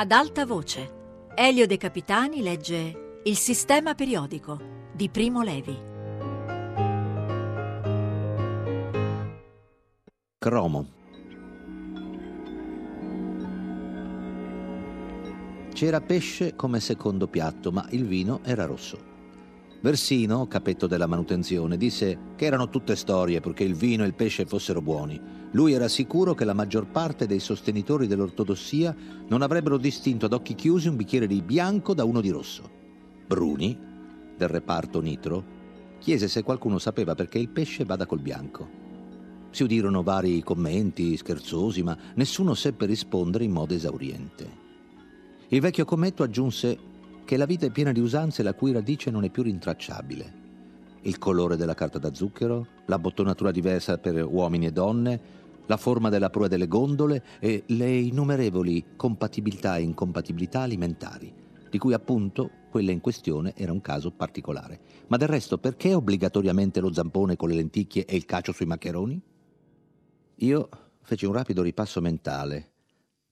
Ad alta voce, Elio De Capitani legge Il sistema periodico di Primo Levi. Cromo. C'era pesce come secondo piatto, ma il vino era rosso. Versino, capetto della manutenzione, disse che erano tutte storie purché il vino e il pesce fossero buoni lui era sicuro che la maggior parte dei sostenitori dell'ortodossia non avrebbero distinto ad occhi chiusi un bicchiere di bianco da uno di rosso. Bruni, del reparto nitro, chiese se qualcuno sapeva perché il pesce vada col bianco. Si udirono vari commenti scherzosi, ma nessuno seppe rispondere in modo esauriente. Il vecchio commetto aggiunse che la vita è piena di usanze la cui radice non è più rintracciabile. Il colore della carta da zucchero, la bottonatura diversa per uomini e donne, la forma della prua delle gondole e le innumerevoli compatibilità e incompatibilità alimentari, di cui appunto quella in questione era un caso particolare. Ma del resto, perché obbligatoriamente lo zampone con le lenticchie e il cacio sui maccheroni? Io feci un rapido ripasso mentale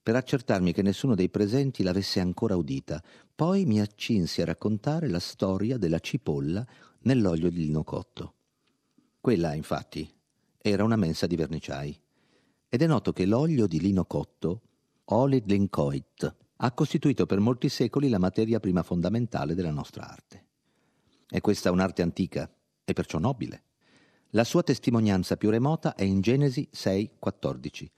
per accertarmi che nessuno dei presenti l'avesse ancora udita. Poi mi accinsi a raccontare la storia della cipolla nell'olio di lino cotto. Quella, infatti, era una mensa di verniciai ed è noto che l'olio di lino cotto, olid lincoit, ha costituito per molti secoli la materia prima fondamentale della nostra arte. È questa un'arte antica e perciò nobile. La sua testimonianza più remota è in Genesi 6,14,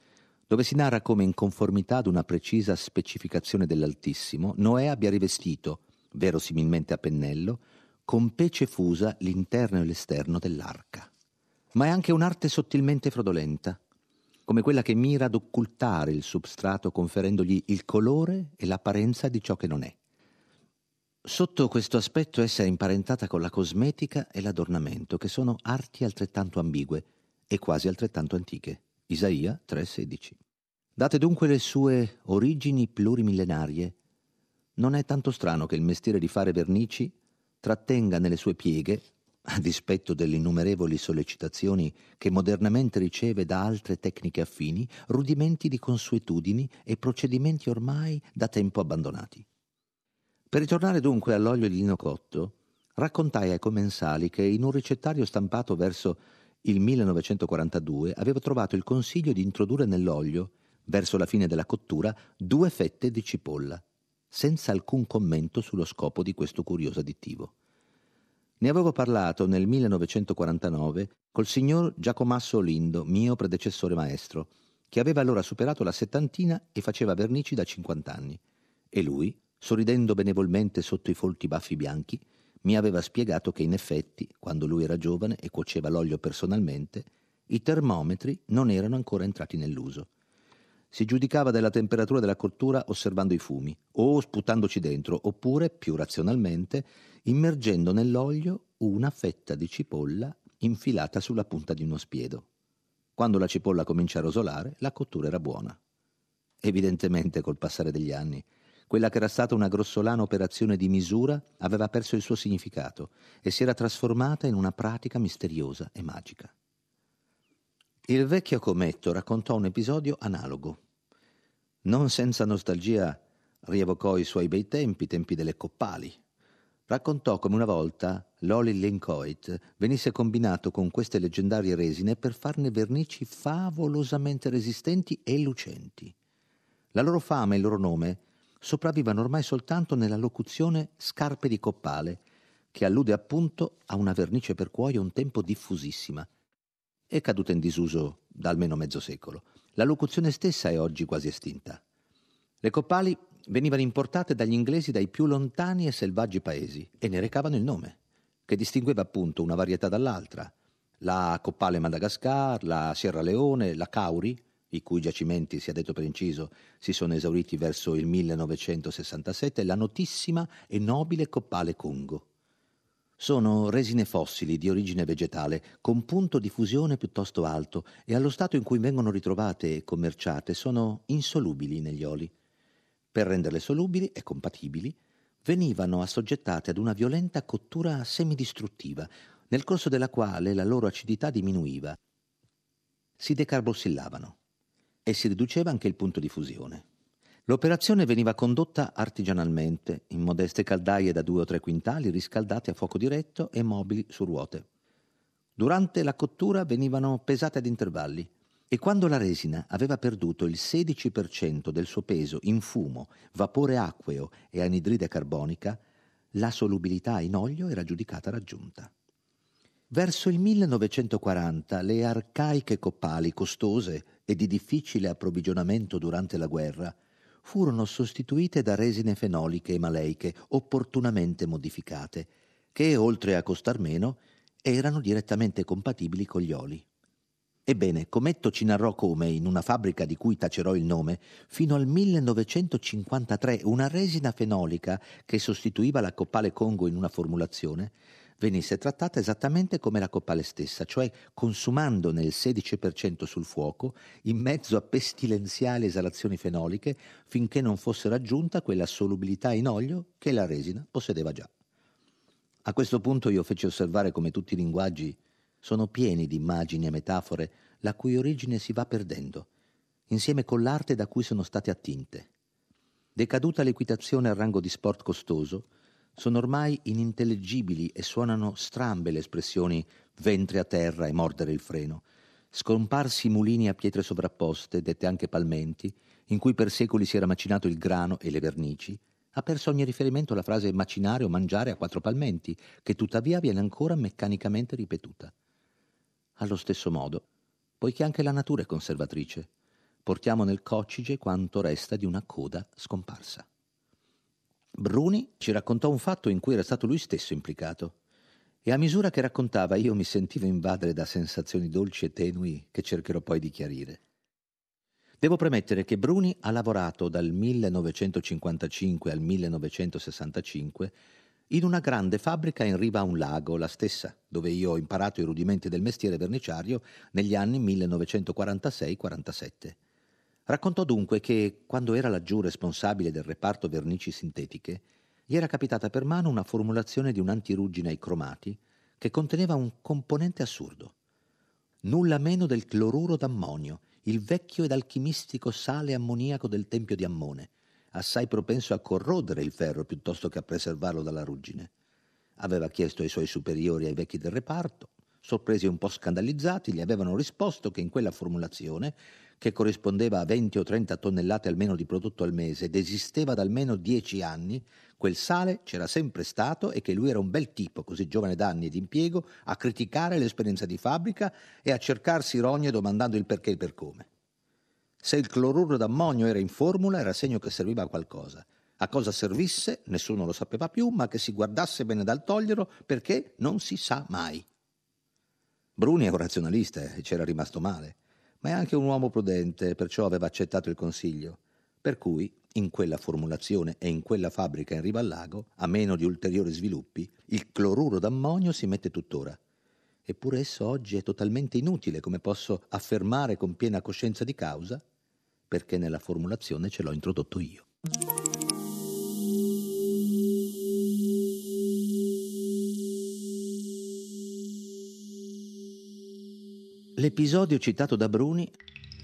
dove si narra come in conformità ad una precisa specificazione dell'Altissimo, Noè abbia rivestito, verosimilmente a pennello, con pece fusa l'interno e l'esterno dell'arca. Ma è anche un'arte sottilmente frodolenta, come quella che mira ad occultare il substrato conferendogli il colore e l'apparenza di ciò che non è. Sotto questo aspetto essa è imparentata con la cosmetica e l'adornamento, che sono arti altrettanto ambigue e quasi altrettanto antiche. Isaia 3:16. Date dunque le sue origini plurimillenarie, non è tanto strano che il mestiere di fare vernici trattenga nelle sue pieghe a dispetto delle innumerevoli sollecitazioni che modernamente riceve da altre tecniche affini, rudimenti di consuetudini e procedimenti ormai da tempo abbandonati. Per ritornare dunque all'olio di lino cotto, raccontai ai commensali che in un ricettario stampato verso il 1942 avevo trovato il consiglio di introdurre nell'olio, verso la fine della cottura, due fette di cipolla, senza alcun commento sullo scopo di questo curioso additivo. Ne avevo parlato nel 1949 col signor Giacomasso Olindo, mio predecessore maestro, che aveva allora superato la settantina e faceva vernici da 50 anni. E lui, sorridendo benevolmente sotto i folti baffi bianchi, mi aveva spiegato che in effetti, quando lui era giovane e cuoceva l'olio personalmente, i termometri non erano ancora entrati nell'uso. Si giudicava della temperatura della cottura osservando i fumi, o sputandoci dentro, oppure, più razionalmente, immergendo nell'olio una fetta di cipolla infilata sulla punta di uno spiedo. Quando la cipolla comincia a rosolare, la cottura era buona. Evidentemente, col passare degli anni, quella che era stata una grossolana operazione di misura aveva perso il suo significato e si era trasformata in una pratica misteriosa e magica. Il vecchio Cometto raccontò un episodio analogo. Non senza nostalgia rievocò i suoi bei tempi, tempi delle coppali. Raccontò come una volta l'oli lincoit venisse combinato con queste leggendarie resine per farne vernici favolosamente resistenti e lucenti. La loro fama e il loro nome sopravvivano ormai soltanto nella locuzione scarpe di coppale, che allude appunto a una vernice per cuoio un tempo diffusissima è caduta in disuso da almeno mezzo secolo. La locuzione stessa è oggi quasi estinta. Le coppali venivano importate dagli inglesi dai più lontani e selvaggi paesi e ne recavano il nome, che distingueva appunto una varietà dall'altra. La coppale Madagascar, la Sierra Leone, la Cauri, i cui giacimenti, sia detto per inciso, si sono esauriti verso il 1967, e la notissima e nobile coppale Congo. Sono resine fossili di origine vegetale, con punto di fusione piuttosto alto e allo stato in cui vengono ritrovate e commerciate sono insolubili negli oli. Per renderle solubili e compatibili, venivano assoggettate ad una violenta cottura semidistruttiva, nel corso della quale la loro acidità diminuiva. Si decarbossillavano e si riduceva anche il punto di fusione. L'operazione veniva condotta artigianalmente, in modeste caldaie da due o tre quintali riscaldate a fuoco diretto e mobili su ruote. Durante la cottura venivano pesate ad intervalli e quando la resina aveva perduto il 16% del suo peso in fumo, vapore acqueo e anidride carbonica, la solubilità in olio era giudicata raggiunta. Verso il 1940 le arcaiche coppali costose e di difficile approvvigionamento durante la guerra furono sostituite da resine fenoliche e maleiche opportunamente modificate, che, oltre a costar meno, erano direttamente compatibili con gli oli. Ebbene, Cometto ci narrò come, in una fabbrica di cui tacerò il nome, fino al 1953 una resina fenolica che sostituiva la coppale Congo in una formulazione venisse trattata esattamente come la coppale stessa, cioè consumandone il 16% sul fuoco in mezzo a pestilenziali esalazioni fenoliche finché non fosse raggiunta quella solubilità in olio che la resina possedeva già. A questo punto io feci osservare come tutti i linguaggi sono pieni di immagini e metafore la cui origine si va perdendo, insieme con l'arte da cui sono state attinte. Decaduta l'equitazione al rango di sport costoso, sono ormai inintellegibili e suonano strambe le espressioni ventre a terra e mordere il freno. Scomparsi mulini a pietre sovrapposte, dette anche palmenti, in cui per secoli si era macinato il grano e le vernici, ha perso ogni riferimento alla frase macinare o mangiare a quattro palmenti, che tuttavia viene ancora meccanicamente ripetuta. Allo stesso modo, poiché anche la natura è conservatrice, portiamo nel coccige quanto resta di una coda scomparsa. Bruni ci raccontò un fatto in cui era stato lui stesso implicato. E a misura che raccontava io mi sentivo invadere da sensazioni dolci e tenui che cercherò poi di chiarire. Devo premettere che Bruni ha lavorato dal 1955 al 1965 in una grande fabbrica in riva a un lago, la stessa, dove io ho imparato i rudimenti del mestiere verniciario negli anni 1946-47. Raccontò dunque che, quando era laggiù responsabile del reparto vernici sintetiche, gli era capitata per mano una formulazione di un'antiruggine ai cromati che conteneva un componente assurdo. Nulla meno del cloruro d'ammonio, il vecchio ed alchimistico sale ammoniaco del tempio di Ammone, assai propenso a corrodere il ferro piuttosto che a preservarlo dalla ruggine. Aveva chiesto ai suoi superiori e ai vecchi del reparto, sorpresi e un po' scandalizzati, gli avevano risposto che in quella formulazione che corrispondeva a 20 o 30 tonnellate almeno di prodotto al mese ed esisteva da almeno 10 anni, quel sale c'era sempre stato e che lui era un bel tipo, così giovane d'anni e d'impiego, a criticare l'esperienza di fabbrica e a cercarsi rogne domandando il perché e il per come. Se il cloruro d'ammonio era in formula era segno che serviva a qualcosa. A cosa servisse nessuno lo sapeva più, ma che si guardasse bene dal toglierlo perché non si sa mai. Bruni è un razionalista e c'era rimasto male ma è anche un uomo prudente, perciò aveva accettato il consiglio. Per cui, in quella formulazione e in quella fabbrica in riva al lago, a meno di ulteriori sviluppi, il cloruro d'ammonio si mette tuttora. Eppure esso oggi è totalmente inutile, come posso affermare con piena coscienza di causa, perché nella formulazione ce l'ho introdotto io. L'episodio citato da Bruni,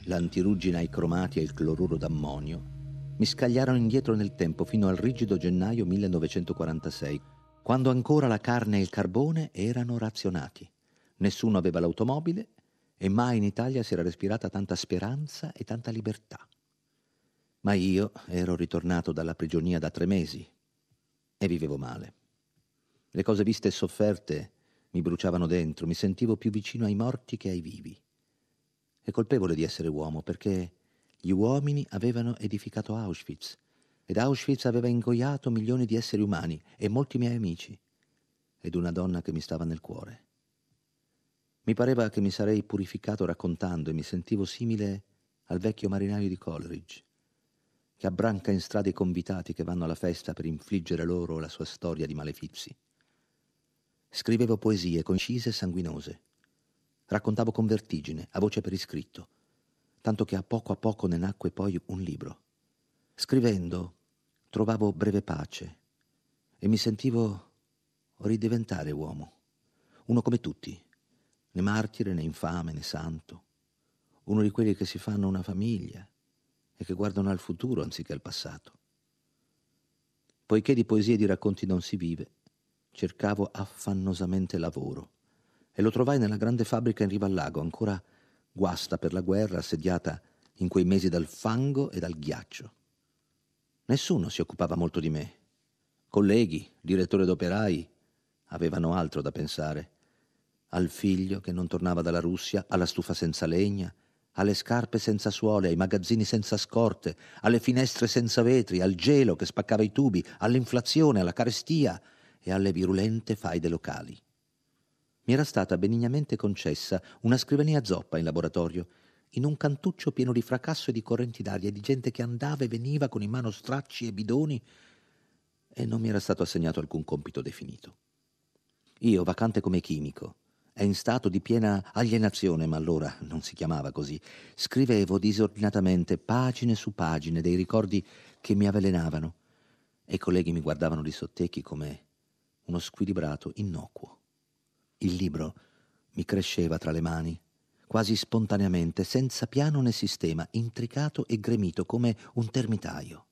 l'antiruggine ai cromati e il cloruro d'ammonio, mi scagliarono indietro nel tempo fino al rigido gennaio 1946, quando ancora la carne e il carbone erano razionati. Nessuno aveva l'automobile e mai in Italia si era respirata tanta speranza e tanta libertà. Ma io ero ritornato dalla prigionia da tre mesi e vivevo male. Le cose viste e sofferte mi bruciavano dentro, mi sentivo più vicino ai morti che ai vivi. È colpevole di essere uomo perché gli uomini avevano edificato Auschwitz ed Auschwitz aveva ingoiato milioni di esseri umani e molti miei amici ed una donna che mi stava nel cuore. Mi pareva che mi sarei purificato raccontando e mi sentivo simile al vecchio marinaio di Coleridge, che abbranca in strada i convitati che vanno alla festa per infliggere loro la sua storia di malefizi. Scrivevo poesie concise e sanguinose. Raccontavo con vertigine, a voce per iscritto, tanto che a poco a poco ne nacque poi un libro. Scrivendo trovavo breve pace e mi sentivo ridiventare uomo, uno come tutti, né martire né infame né santo, uno di quelli che si fanno una famiglia e che guardano al futuro anziché al passato. Poiché di poesie e di racconti non si vive, cercavo affannosamente lavoro e lo trovai nella grande fabbrica in riva al lago, ancora guasta per la guerra, assediata in quei mesi dal fango e dal ghiaccio. Nessuno si occupava molto di me. Colleghi, direttori d'operai, avevano altro da pensare. Al figlio che non tornava dalla Russia, alla stufa senza legna, alle scarpe senza suole, ai magazzini senza scorte, alle finestre senza vetri, al gelo che spaccava i tubi, all'inflazione, alla carestia e alle virulente faide locali. Mi era stata benignamente concessa una scrivania zoppa in laboratorio, in un cantuccio pieno di fracasso e di correnti d'aria, di gente che andava e veniva con in mano stracci e bidoni, e non mi era stato assegnato alcun compito definito. Io, vacante come chimico, e in stato di piena alienazione, ma allora non si chiamava così, scrivevo disordinatamente pagine su pagine dei ricordi che mi avvelenavano, e i colleghi mi guardavano di sottecchi come uno squilibrato innocuo. Il libro mi cresceva tra le mani, quasi spontaneamente, senza piano né sistema, intricato e gremito come un termitaio.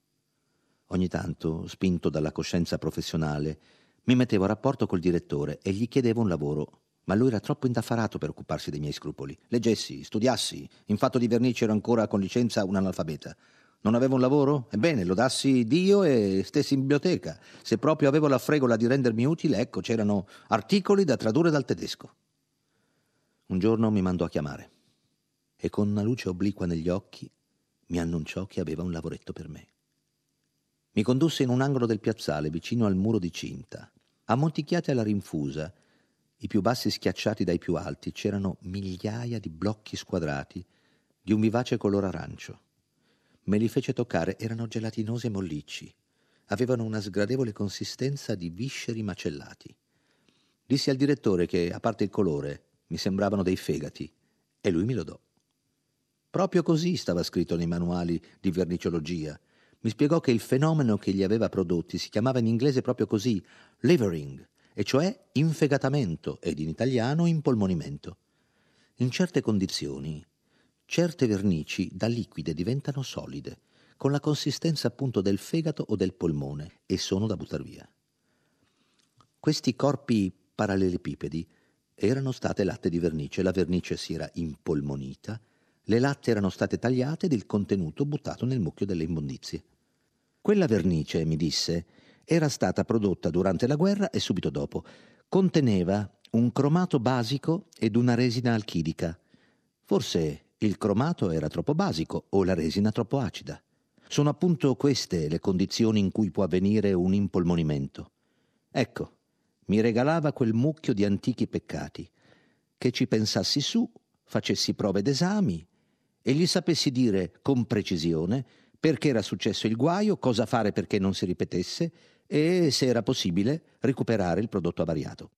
Ogni tanto, spinto dalla coscienza professionale, mi mettevo a rapporto col direttore e gli chiedevo un lavoro, ma lui era troppo indaffarato per occuparsi dei miei scrupoli. Leggessi, studiassi, in fatto di vernice ero ancora con licenza un analfabeta. Non avevo un lavoro? Ebbene, lo dassi Dio e stessi in biblioteca. Se proprio avevo la fregola di rendermi utile, ecco, c'erano articoli da tradurre dal tedesco. Un giorno mi mandò a chiamare e con una luce obliqua negli occhi mi annunciò che aveva un lavoretto per me. Mi condusse in un angolo del piazzale vicino al muro di cinta. Ammonticchiate alla rinfusa, i più bassi schiacciati dai più alti, c'erano migliaia di blocchi squadrati di un vivace color arancio. Me li fece toccare, erano gelatinosi e mollicci. Avevano una sgradevole consistenza di visceri macellati. Dissi al direttore che, a parte il colore, mi sembravano dei fegati, e lui mi lodò. Proprio così stava scritto nei manuali di verniciologia. Mi spiegò che il fenomeno che li aveva prodotti si chiamava in inglese proprio così, livering, e cioè infegatamento, ed in italiano impolmonimento. In certe condizioni certe vernici da liquide diventano solide, con la consistenza appunto del fegato o del polmone, e sono da buttare via. Questi corpi parallelepipedi erano state latte di vernice, la vernice si era impolmonita, le latte erano state tagliate ed il contenuto buttato nel mucchio delle immondizie. Quella vernice, mi disse, era stata prodotta durante la guerra e subito dopo. Conteneva un cromato basico ed una resina alchidica. Forse il cromato era troppo basico o la resina troppo acida. Sono appunto queste le condizioni in cui può avvenire un impolmonimento. Ecco, mi regalava quel mucchio di antichi peccati, che ci pensassi su, facessi prove d'esami e gli sapessi dire con precisione perché era successo il guaio, cosa fare perché non si ripetesse e, se era possibile, recuperare il prodotto avariato.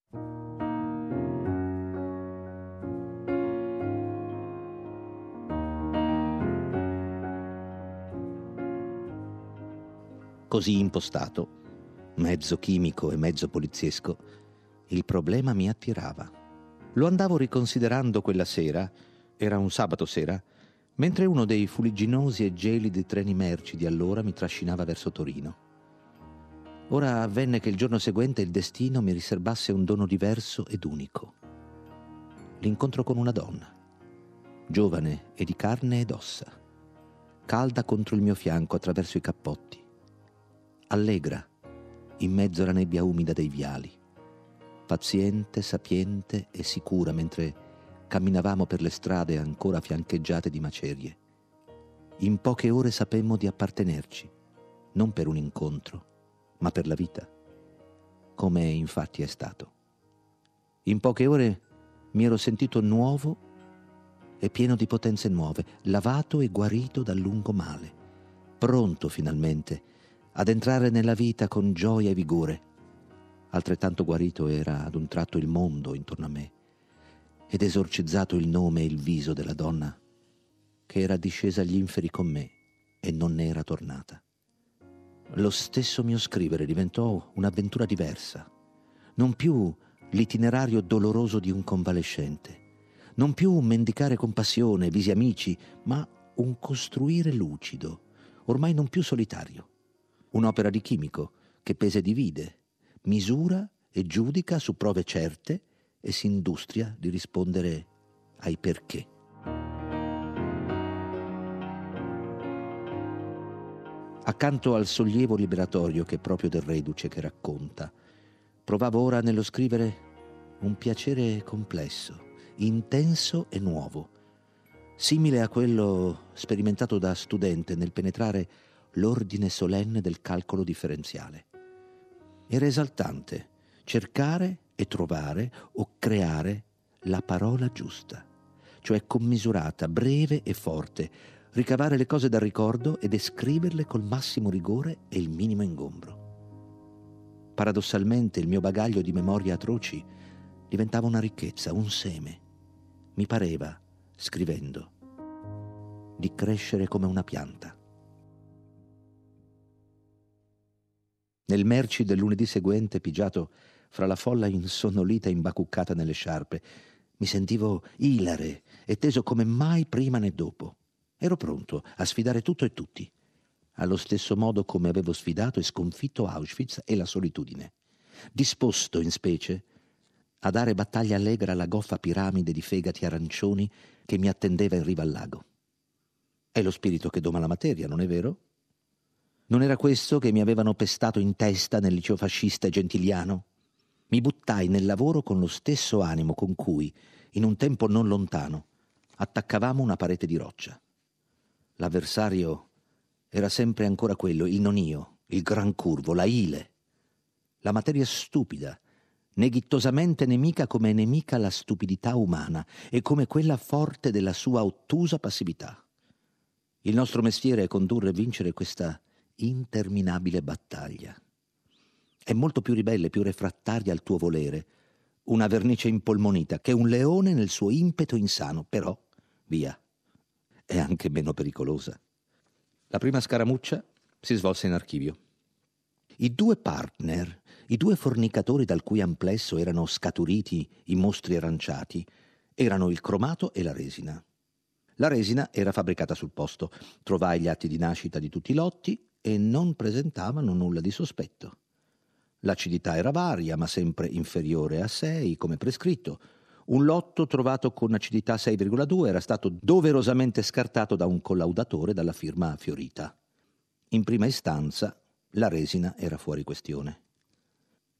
Così impostato, mezzo chimico e mezzo poliziesco, il problema mi attirava. Lo andavo riconsiderando quella sera, era un sabato sera, mentre uno dei fuligginosi e gelidi treni merci di allora mi trascinava verso Torino. Ora avvenne che il giorno seguente il destino mi riservasse un dono diverso ed unico. L'incontro con una donna, giovane e di carne ed ossa, calda contro il mio fianco attraverso i cappotti allegra, in mezzo alla nebbia umida dei viali, paziente, sapiente e sicura mentre camminavamo per le strade ancora fiancheggiate di macerie. In poche ore sapemmo di appartenerci, non per un incontro, ma per la vita, come infatti è stato. In poche ore mi ero sentito nuovo e pieno di potenze nuove, lavato e guarito dal lungo male, pronto finalmente a ad entrare nella vita con gioia e vigore. Altrettanto guarito era ad un tratto il mondo intorno a me ed esorcizzato il nome e il viso della donna che era discesa agli inferi con me e non ne era tornata. Lo stesso mio scrivere diventò un'avventura diversa, non più l'itinerario doloroso di un convalescente, non più un mendicare compassione, visi amici, ma un costruire lucido, ormai non più solitario, un'opera di chimico che pesa e divide, misura e giudica su prove certe e si industria di rispondere ai perché. Accanto al sollievo liberatorio che è proprio del reduce che racconta, provavo ora nello scrivere un piacere complesso, intenso e nuovo, simile a quello sperimentato da studente nel penetrare l'ordine solenne del calcolo differenziale. Era esaltante cercare e trovare o creare la parola giusta, cioè commisurata, breve e forte, ricavare le cose dal ricordo e descriverle col massimo rigore e il minimo ingombro. Paradossalmente il mio bagaglio di memorie atroci diventava una ricchezza, un seme. Mi pareva, scrivendo, di crescere come una pianta. Nel merci del lunedì seguente, pigiato fra la folla insonnolita e imbacuccata nelle sciarpe, mi sentivo ilare e teso come mai prima né dopo. Ero pronto a sfidare tutto e tutti, allo stesso modo come avevo sfidato e sconfitto Auschwitz e la solitudine, disposto in specie a dare battaglia allegra alla goffa piramide di fegati arancioni che mi attendeva in riva al lago. È lo spirito che doma la materia, non è vero? Non era questo che mi avevano pestato in testa nel liceo fascista e gentiliano? Mi buttai nel lavoro con lo stesso animo con cui, in un tempo non lontano, attaccavamo una parete di roccia. L'avversario era sempre ancora quello, il non io, il gran curvo, la ile, la materia stupida, neghittosamente nemica come è nemica la stupidità umana e come quella forte della sua ottusa passività. Il nostro mestiere è condurre e vincere questa interminabile battaglia. È molto più ribelle, più refrattaria al tuo volere, una vernice impolmonita che un leone nel suo impeto insano, però, via, è anche meno pericolosa. La prima scaramuccia si svolse in archivio. I due partner i due fornicatori dal cui amplesso erano scaturiti i mostri aranciati erano il cromato e la resina. La resina era fabbricata sul posto, trovai gli atti di nascita di tutti i lotti e non presentavano nulla di sospetto. L'acidità era varia, ma sempre inferiore a 6, come prescritto. Un lotto trovato con acidità 6,2 era stato doverosamente scartato da un collaudatore dalla firma Fiorita. In prima istanza la resina era fuori questione.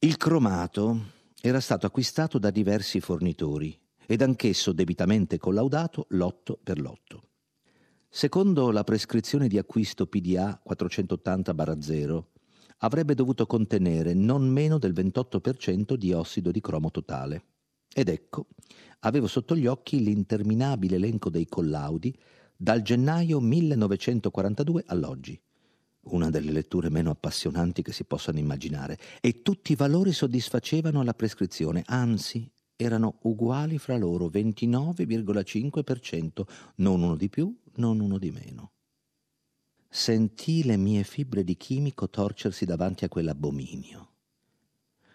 Il cromato era stato acquistato da diversi fornitori ed anch'esso debitamente collaudato lotto per lotto. Secondo la prescrizione di acquisto PDA 480-0, avrebbe dovuto contenere non meno del 28% di ossido di cromo totale. Ed ecco, avevo sotto gli occhi l'interminabile elenco dei collaudi dal gennaio 1942 all'oggi una delle letture meno appassionanti che si possano immaginare, e tutti i valori soddisfacevano la prescrizione, anzi erano uguali fra loro 29,5%, non uno di più, non uno di meno. Sentì le mie fibre di chimico torcersi davanti a quell'abominio.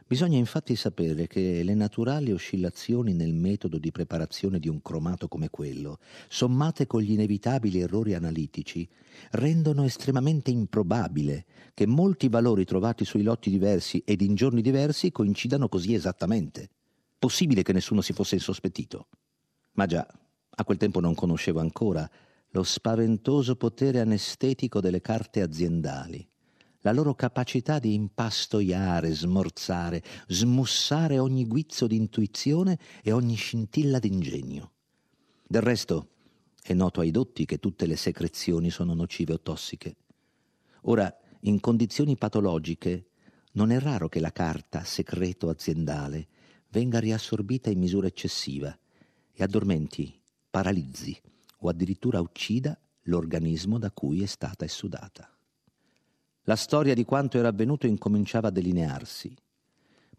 Bisogna infatti sapere che le naturali oscillazioni nel metodo di preparazione di un cromato come quello, sommate con gli inevitabili errori analitici, rendono estremamente improbabile che molti valori trovati sui lotti diversi ed in giorni diversi coincidano così esattamente. Possibile che nessuno si fosse insospettito. Ma già, a quel tempo non conoscevo ancora lo spaventoso potere anestetico delle carte aziendali la loro capacità di impastoiare, smorzare, smussare ogni guizzo di intuizione e ogni scintilla d'ingegno. Del resto, è noto ai dotti che tutte le secrezioni sono nocive o tossiche. Ora, in condizioni patologiche, non è raro che la carta segreto aziendale venga riassorbita in misura eccessiva e addormenti, paralizzi o addirittura uccida l'organismo da cui è stata essudata. La storia di quanto era avvenuto incominciava a delinearsi.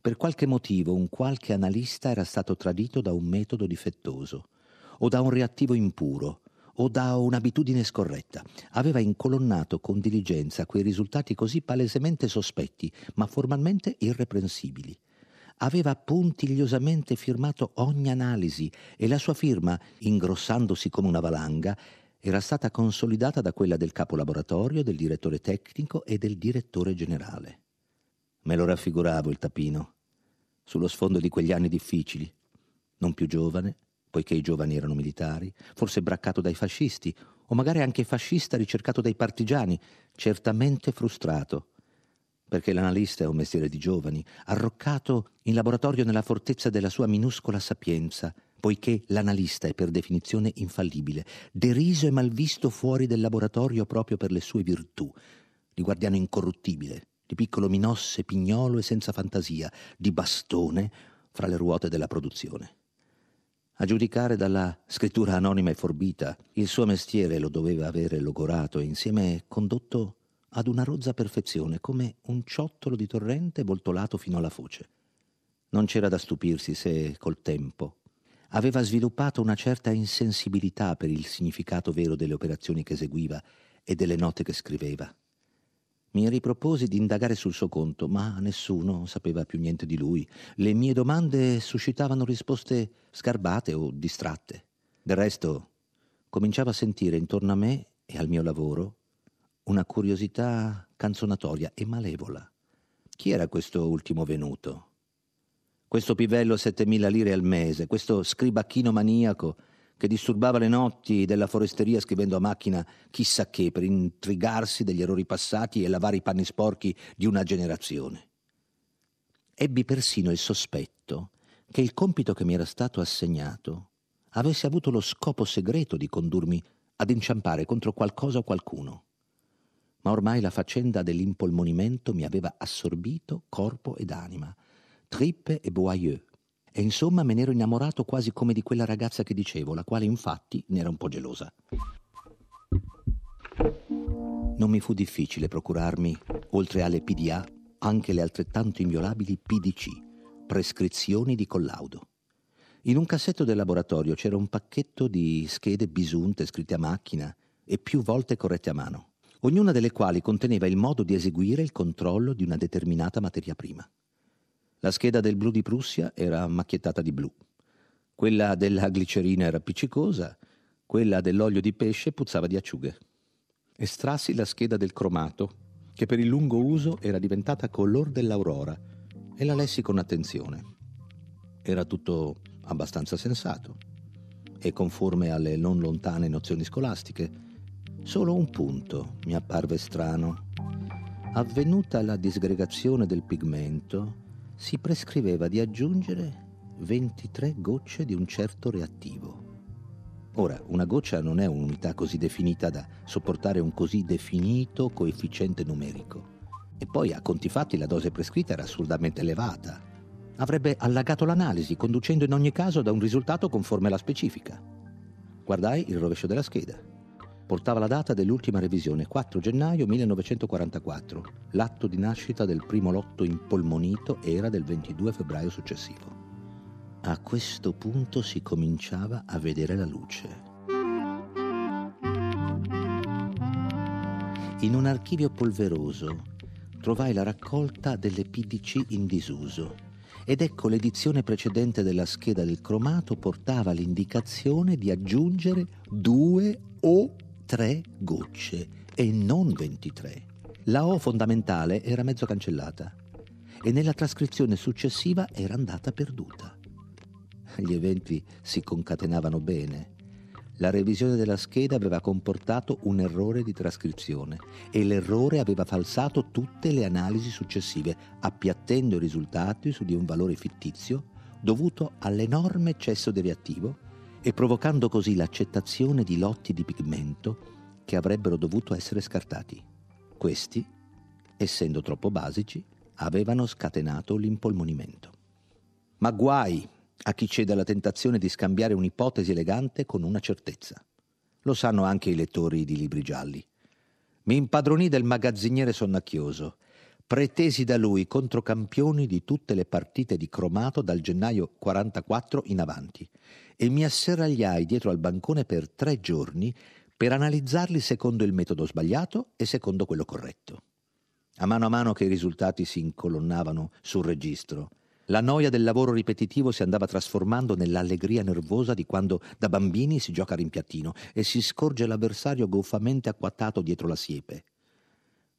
Per qualche motivo un qualche analista era stato tradito da un metodo difettoso, o da un reattivo impuro, o da un'abitudine scorretta. Aveva incolonnato con diligenza quei risultati così palesemente sospetti, ma formalmente irreprensibili. Aveva puntigliosamente firmato ogni analisi e la sua firma, ingrossandosi come una valanga, era stata consolidata da quella del capo laboratorio, del direttore tecnico e del direttore generale. Me lo raffiguravo il tapino, sullo sfondo di quegli anni difficili, non più giovane, poiché i giovani erano militari, forse braccato dai fascisti, o magari anche fascista ricercato dai partigiani, certamente frustrato, perché l'analista è un mestiere di giovani, arroccato in laboratorio nella fortezza della sua minuscola sapienza, poiché l'analista è per definizione infallibile, deriso e malvisto fuori del laboratorio proprio per le sue virtù, di guardiano incorruttibile, di piccolo minosse pignolo e senza fantasia, di bastone fra le ruote della produzione. A giudicare dalla scrittura anonima e forbita, il suo mestiere lo doveva avere logorato e insieme condotto ad una rozza perfezione, come un ciottolo di torrente voltolato fino alla foce. Non c'era da stupirsi se, col tempo, aveva sviluppato una certa insensibilità per il significato vero delle operazioni che eseguiva e delle note che scriveva. Mi riproposi di indagare sul suo conto, ma nessuno sapeva più niente di lui. Le mie domande suscitavano risposte scarbate o distratte. Del resto, cominciavo a sentire intorno a me e al mio lavoro una curiosità canzonatoria e malevola. Chi era questo ultimo venuto? Questo pivello a settemila lire al mese, questo scribacchino maniaco che disturbava le notti della foresteria scrivendo a macchina chissà che per intrigarsi degli errori passati e lavare i panni sporchi di una generazione. Ebbi persino il sospetto che il compito che mi era stato assegnato avesse avuto lo scopo segreto di condurmi ad inciampare contro qualcosa o qualcuno. Ma ormai la faccenda dell'impolmonimento mi aveva assorbito corpo ed anima, trippe e boyeux, e insomma me n'ero innamorato quasi come di quella ragazza che dicevo, la quale infatti ne era un po' gelosa. Non mi fu difficile procurarmi, oltre alle PDA, anche le altrettanto inviolabili PDC, prescrizioni di collaudo. In un cassetto del laboratorio c'era un pacchetto di schede bisunte scritte a macchina e più volte corrette a mano, ognuna delle quali conteneva il modo di eseguire il controllo di una determinata materia prima. La scheda del blu di Prussia era macchiettata di blu. Quella della glicerina era appiccicosa, quella dell'olio di pesce puzzava di acciughe. Estrassi la scheda del cromato, che per il lungo uso era diventata color dell'aurora, e la lessi con attenzione. Era tutto abbastanza sensato e conforme alle non lontane nozioni scolastiche. Solo un punto mi apparve strano. Avvenuta la disgregazione del pigmento, si prescriveva di aggiungere 23 gocce di un certo reattivo. Ora, una goccia non è un'unità così definita da sopportare un così definito coefficiente numerico. E poi, a conti fatti, la dose prescritta era assurdamente elevata. Avrebbe allagato l'analisi, conducendo in ogni caso da un risultato conforme alla specifica. Guardai il rovescio della scheda portava la data dell'ultima revisione, 4 gennaio 1944. L'atto di nascita del primo lotto impolmonito era del 22 febbraio successivo. A questo punto si cominciava a vedere la luce. In un archivio polveroso trovai la raccolta delle PDC in disuso ed ecco l'edizione precedente della scheda del cromato portava l'indicazione di aggiungere due o tre gocce e non 23. La O fondamentale era mezzo cancellata e nella trascrizione successiva era andata perduta. Gli eventi si concatenavano bene. La revisione della scheda aveva comportato un errore di trascrizione e l'errore aveva falsato tutte le analisi successive, appiattendo i risultati su di un valore fittizio dovuto all'enorme eccesso di reattivo e provocando così l'accettazione di lotti di pigmento che avrebbero dovuto essere scartati. Questi, essendo troppo basici, avevano scatenato l'impolmonimento. Ma guai a chi cede alla tentazione di scambiare un'ipotesi elegante con una certezza. Lo sanno anche i lettori di libri gialli. Mi impadronì del magazziniere sonnacchioso pretesi da lui controcampioni di tutte le partite di cromato dal gennaio 44 in avanti e mi asserragliai dietro al bancone per tre giorni per analizzarli secondo il metodo sbagliato e secondo quello corretto. A mano a mano che i risultati si incolonnavano sul registro, La noia del lavoro ripetitivo si andava trasformando nell'allegria nervosa di quando da bambini si gioca a rimpiattino e si scorge l'avversario goffamente acquattato dietro la siepe.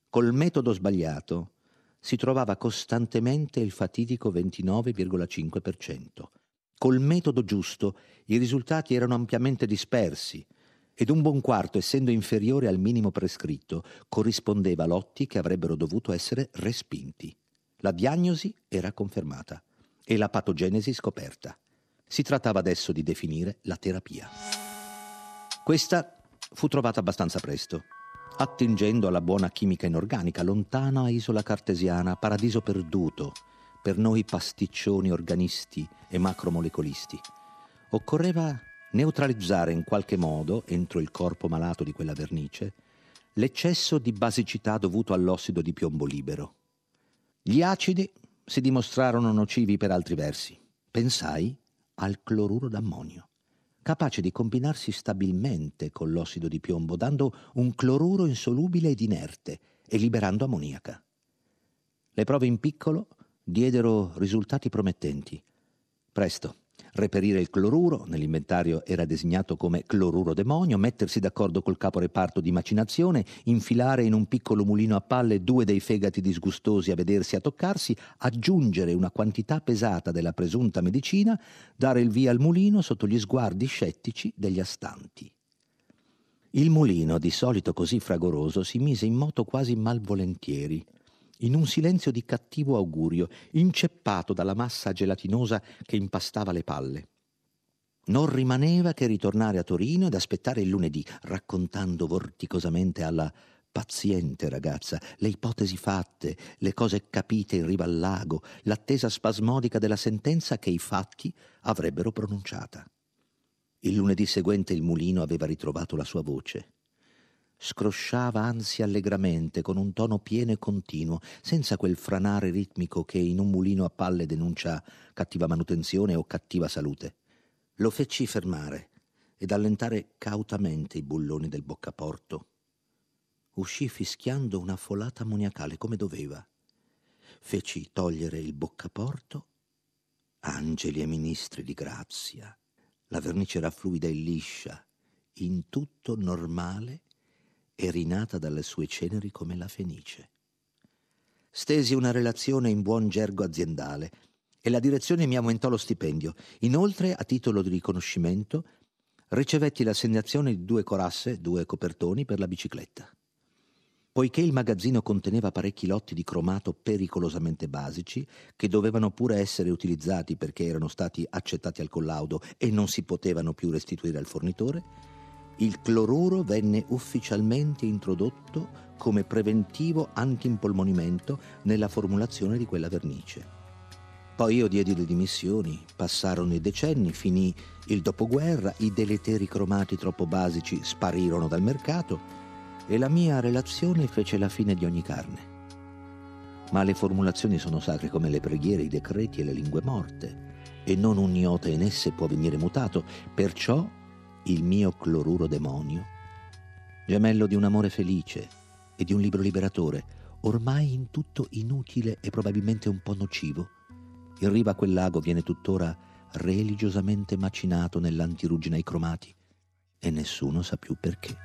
Col metodo sbagliato si trovava costantemente il fatidico 29,5%. Col metodo giusto i risultati erano ampiamente dispersi ed un buon quarto, essendo inferiore al minimo prescritto, corrispondeva a lotti che avrebbero dovuto essere respinti. La diagnosi era confermata e la patogenesi scoperta. Si trattava adesso di definire la terapia. Questa fu trovata abbastanza presto, attingendo alla buona chimica inorganica, lontana isola cartesiana, paradiso perduto per noi pasticcioni organisti e macromolecolisti. Occorreva neutralizzare in qualche modo, entro il corpo malato di quella vernice, l'eccesso di basicità dovuto all'ossido di piombo libero. Gli acidi si dimostrarono nocivi per altri versi. Pensai al cloruro d'ammonio, capace di combinarsi stabilmente con l'ossido di piombo, dando un cloruro insolubile ed inerte e liberando ammoniaca. Le prove in piccolo diedero risultati promettenti. Presto reperire il cloruro, nell'inventario era designato come cloruro demonio, mettersi d'accordo col capo reparto di macinazione, infilare in un piccolo mulino a palle due dei fegati disgustosi a vedersi a toccarsi, aggiungere una quantità pesata della presunta medicina, dare il via al mulino sotto gli sguardi scettici degli astanti. Il mulino, di solito così fragoroso, si mise in moto quasi malvolentieri in un silenzio di cattivo augurio, inceppato dalla massa gelatinosa che impastava le palle. Non rimaneva che ritornare a Torino ed aspettare il lunedì, raccontando vorticosamente alla paziente ragazza le ipotesi fatte, le cose capite in riva al lago, l'attesa spasmodica della sentenza che i fatti avrebbero pronunciata. Il lunedì seguente il mulino aveva ritrovato la sua voce scrosciava anzi allegramente con un tono pieno e continuo, senza quel franare ritmico che in un mulino a palle denuncia cattiva manutenzione o cattiva salute. Lo feci fermare ed allentare cautamente i bulloni del boccaporto. Uscì fischiando una folata ammoniacale come doveva. Feci togliere il boccaporto, angeli e ministri di grazia. La vernice era fluida e liscia, in tutto normale e rinata dalle sue ceneri come la fenice. Stesi una relazione in buon gergo aziendale e la direzione mi aumentò lo stipendio. Inoltre, a titolo di riconoscimento, ricevetti l'assegnazione di due corasse, due copertoni per la bicicletta. Poiché il magazzino conteneva parecchi lotti di cromato pericolosamente basici, che dovevano pure essere utilizzati perché erano stati accettati al collaudo e non si potevano più restituire al fornitore, il cloruro venne ufficialmente introdotto come preventivo anti-impolmonimento nella formulazione di quella vernice. Poi io diedi le dimissioni, passarono i decenni, finì il dopoguerra, i deleteri cromati troppo basici sparirono dal mercato e la mia relazione fece la fine di ogni carne. Ma le formulazioni sono sacre come le preghiere, i decreti e le lingue morte, e non un iota in esse può venire mutato, perciò il mio cloruro demonio, gemello di un amore felice e di un libro liberatore, ormai in tutto inutile e probabilmente un po' nocivo, in riva a quel lago viene tuttora religiosamente macinato nell'antirugine ai cromati e nessuno sa più perché.